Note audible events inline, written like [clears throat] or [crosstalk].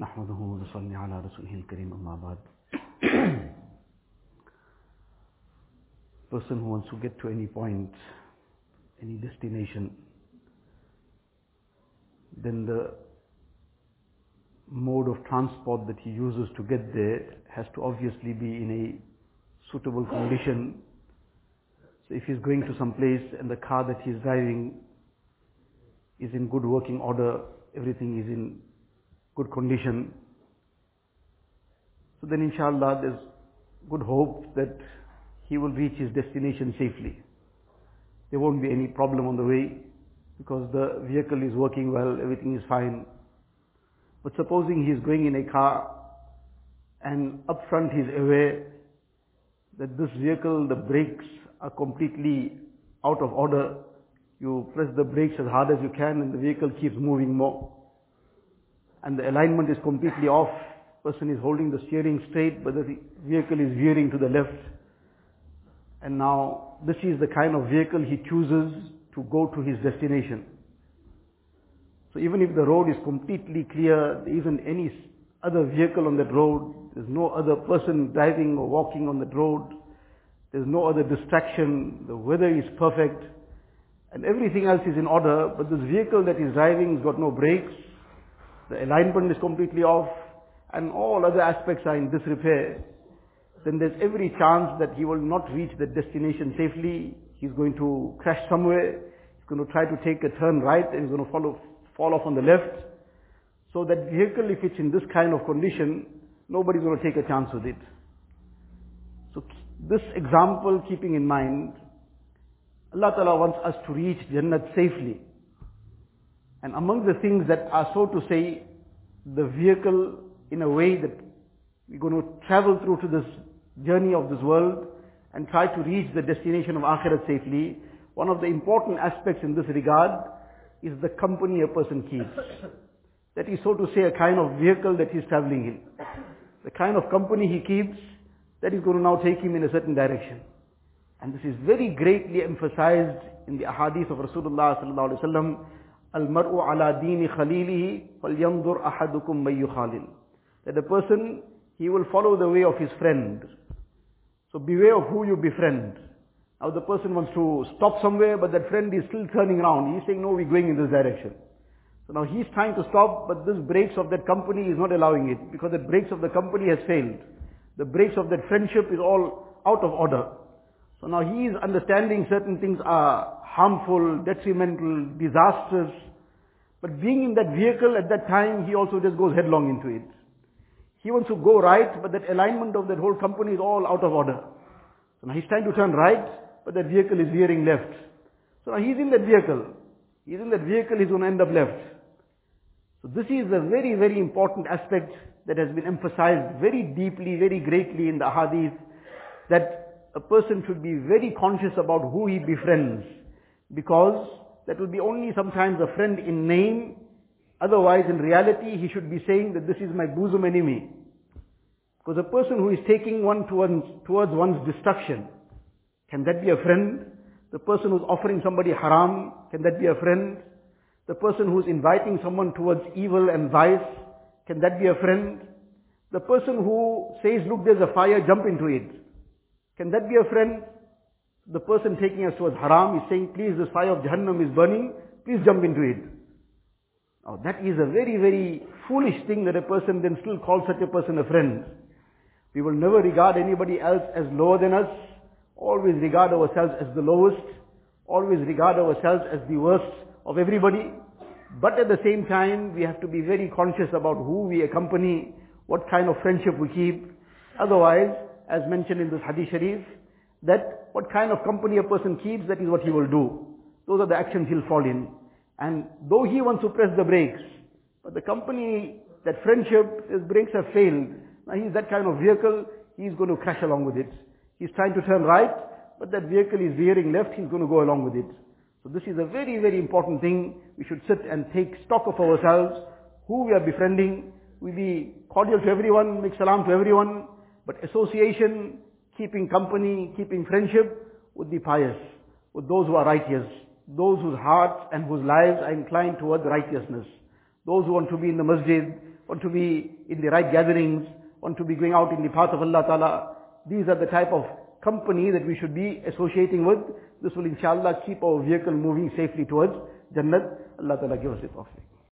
نحمده ونصلي على رسوله الكريم أما بعد [clears throat] person who wants to get to any point any destination then the mode of transport that he uses to get there has to obviously be in a suitable condition so if he's going to some place and the car that he's driving is in good working order everything is in good condition. So then inshallah there's good hope that he will reach his destination safely. There won't be any problem on the way because the vehicle is working well, everything is fine. But supposing he is going in a car and up front he is aware that this vehicle, the brakes are completely out of order. You press the brakes as hard as you can and the vehicle keeps moving more and the alignment is completely off. Person is holding the steering straight, but the vehicle is veering to the left. And now, this is the kind of vehicle he chooses to go to his destination. So even if the road is completely clear, there isn't any other vehicle on that road, there's no other person driving or walking on that road, there's no other distraction, the weather is perfect, and everything else is in order, but this vehicle that he's driving has got no brakes, the alignment is completely off, and all other aspects are in disrepair, then there's every chance that he will not reach the destination safely. He's going to crash somewhere. He's going to try to take a turn right and he's going to follow, fall off on the left. So that vehicle, if it's in this kind of condition, nobody's going to take a chance with it. So this example keeping in mind, Allah Ta'ala wants us to reach Jannat safely. And among the things that are so to say, the vehicle in a way that we're going to travel through to this journey of this world and try to reach the destination of Akhirat safely, one of the important aspects in this regard is the company a person keeps. That is so to say a kind of vehicle that he's traveling in. The kind of company he keeps, that is going to now take him in a certain direction. And this is very greatly emphasized in the ahadith of Rasulullah sallallahu alaihi wasallam Al-mar'u ala dini khalilihi ahadukum. That a person, he will follow the way of his friend. So beware of who you befriend. Now the person wants to stop somewhere, but that friend is still turning around. He's saying, no, we're going in this direction. So now he's trying to stop, but this brakes of that company is not allowing it, because the brakes of the company has failed. The brakes of that friendship is all out of order. So now he is understanding certain things are harmful, detrimental, disastrous. But being in that vehicle at that time, he also just goes headlong into it. He wants to go right, but that alignment of that whole company is all out of order. So now he's trying to turn right, but that vehicle is veering left. So now he's in that vehicle. He's in that vehicle, he's going to end up left. So this is a very, very important aspect that has been emphasized very deeply, very greatly in the hadith, that a person should be very conscious about who he befriends. Because that will be only sometimes a friend in name. Otherwise, in reality, he should be saying that this is my bosom enemy. Because a person who is taking one towards, towards one's destruction, can that be a friend? The person who's offering somebody haram, can that be a friend? The person who's inviting someone towards evil and vice, can that be a friend? The person who says, look, there's a fire, jump into it. Can that be a friend? the person taking us towards haram is saying, please, this fire of Jahannam is burning, please jump into it. Now that is a very, very foolish thing that a person then still calls such a person a friend. We will never regard anybody else as lower than us, always regard ourselves as the lowest, always regard ourselves as the worst of everybody. But at the same time, we have to be very conscious about who we accompany, what kind of friendship we keep. Otherwise, as mentioned in this hadith sharif, that what kind of company a person keeps, that is what he will do. Those are the actions he'll fall in. And though he wants to press the brakes, but the company, that friendship, his brakes have failed. Now he's that kind of vehicle, he's going to crash along with it. He's trying to turn right, but that vehicle is veering left, he's going to go along with it. So this is a very, very important thing. We should sit and take stock of ourselves, who we are befriending. We be cordial to everyone, make salam to everyone, but association, keeping company, keeping friendship with the pious, with those who are righteous, those whose hearts and whose lives are inclined towards righteousness, those who want to be in the masjid, want to be in the right gatherings, want to be going out in the path of Allah Ta'ala. These are the type of company that we should be associating with. This will inshallah keep our vehicle moving safely towards Jannat. Allah Ta'ala give us the tawfiq.